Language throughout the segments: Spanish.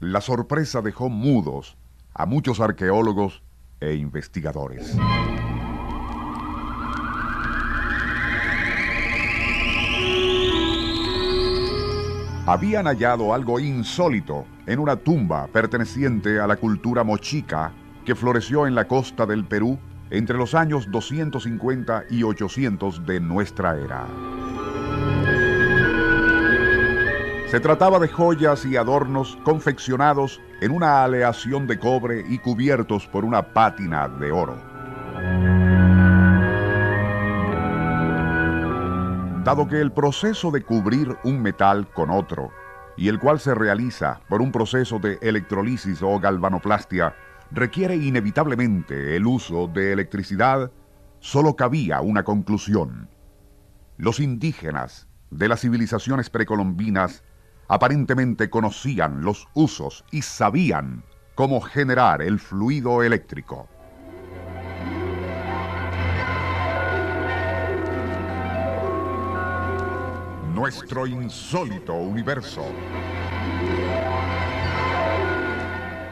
La sorpresa dejó mudos a muchos arqueólogos e investigadores. Habían hallado algo insólito en una tumba perteneciente a la cultura mochica que floreció en la costa del Perú entre los años 250 y 800 de nuestra era. Se trataba de joyas y adornos confeccionados en una aleación de cobre y cubiertos por una pátina de oro. Dado que el proceso de cubrir un metal con otro, y el cual se realiza por un proceso de electrolisis o galvanoplastia, requiere inevitablemente el uso de electricidad, solo cabía una conclusión. Los indígenas de las civilizaciones precolombinas aparentemente conocían los usos y sabían cómo generar el fluido eléctrico. Nuestro insólito universo.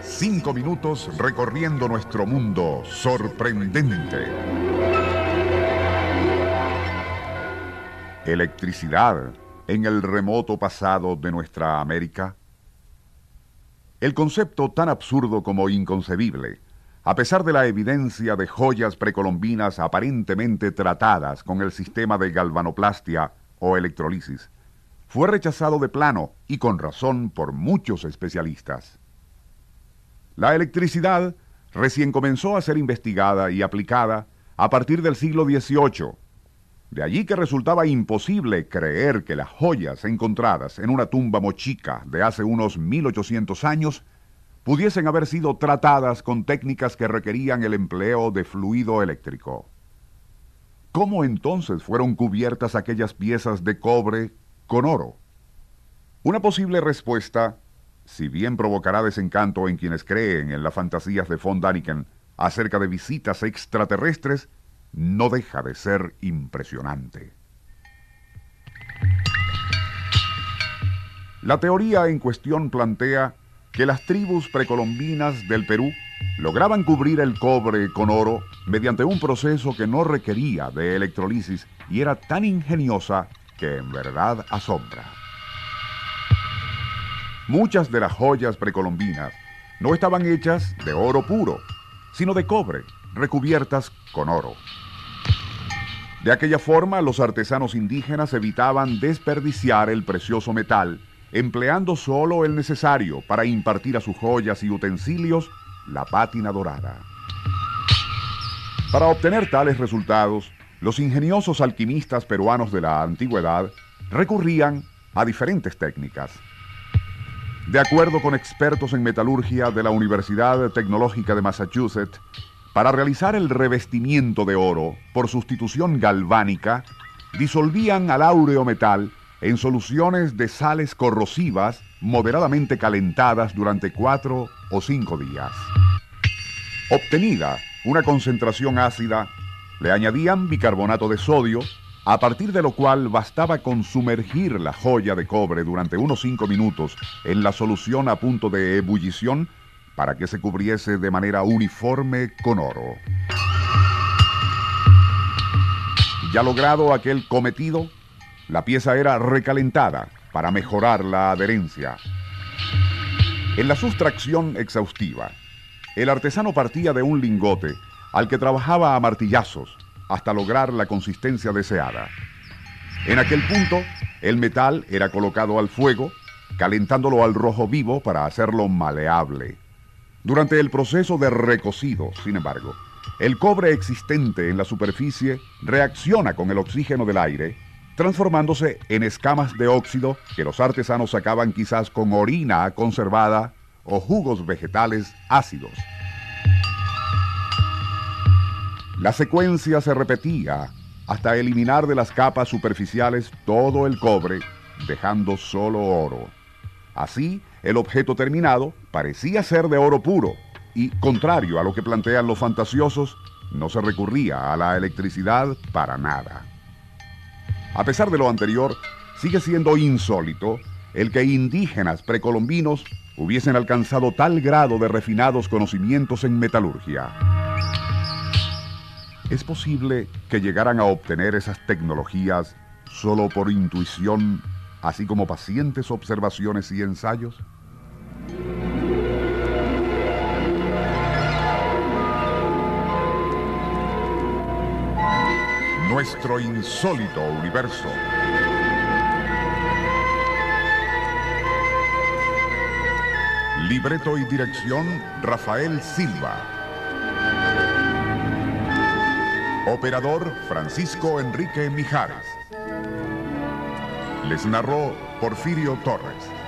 Cinco minutos recorriendo nuestro mundo sorprendente. Electricidad en el remoto pasado de nuestra América? El concepto tan absurdo como inconcebible, a pesar de la evidencia de joyas precolombinas aparentemente tratadas con el sistema de galvanoplastia o electrolisis, fue rechazado de plano y con razón por muchos especialistas. La electricidad recién comenzó a ser investigada y aplicada a partir del siglo XVIII de allí que resultaba imposible creer que las joyas encontradas en una tumba mochica de hace unos 1800 años pudiesen haber sido tratadas con técnicas que requerían el empleo de fluido eléctrico. ¿Cómo entonces fueron cubiertas aquellas piezas de cobre con oro? Una posible respuesta, si bien provocará desencanto en quienes creen en las fantasías de von Daniken acerca de visitas extraterrestres, no deja de ser impresionante. La teoría en cuestión plantea que las tribus precolombinas del Perú lograban cubrir el cobre con oro mediante un proceso que no requería de electrolisis y era tan ingeniosa que en verdad asombra. Muchas de las joyas precolombinas no estaban hechas de oro puro, sino de cobre, recubiertas con oro. De aquella forma, los artesanos indígenas evitaban desperdiciar el precioso metal, empleando solo el necesario para impartir a sus joyas y utensilios la pátina dorada. Para obtener tales resultados, los ingeniosos alquimistas peruanos de la antigüedad recurrían a diferentes técnicas. De acuerdo con expertos en metalurgia de la Universidad Tecnológica de Massachusetts, para realizar el revestimiento de oro por sustitución galvánica, disolvían al áureo metal en soluciones de sales corrosivas moderadamente calentadas durante cuatro o cinco días. Obtenida una concentración ácida, le añadían bicarbonato de sodio, a partir de lo cual bastaba con sumergir la joya de cobre durante unos cinco minutos en la solución a punto de ebullición para que se cubriese de manera uniforme con oro. Ya logrado aquel cometido, la pieza era recalentada para mejorar la adherencia. En la sustracción exhaustiva, el artesano partía de un lingote al que trabajaba a martillazos hasta lograr la consistencia deseada. En aquel punto, el metal era colocado al fuego, calentándolo al rojo vivo para hacerlo maleable. Durante el proceso de recocido, sin embargo, el cobre existente en la superficie reacciona con el oxígeno del aire, transformándose en escamas de óxido que los artesanos sacaban quizás con orina conservada o jugos vegetales ácidos. La secuencia se repetía hasta eliminar de las capas superficiales todo el cobre, dejando solo oro. Así, el objeto terminado parecía ser de oro puro y, contrario a lo que plantean los fantasiosos, no se recurría a la electricidad para nada. A pesar de lo anterior, sigue siendo insólito el que indígenas precolombinos hubiesen alcanzado tal grado de refinados conocimientos en metalurgia. ¿Es posible que llegaran a obtener esas tecnologías solo por intuición, así como pacientes observaciones y ensayos? Nuestro insólito universo. Libreto y dirección Rafael Silva. Operador Francisco Enrique Mijares. Les narró Porfirio Torres.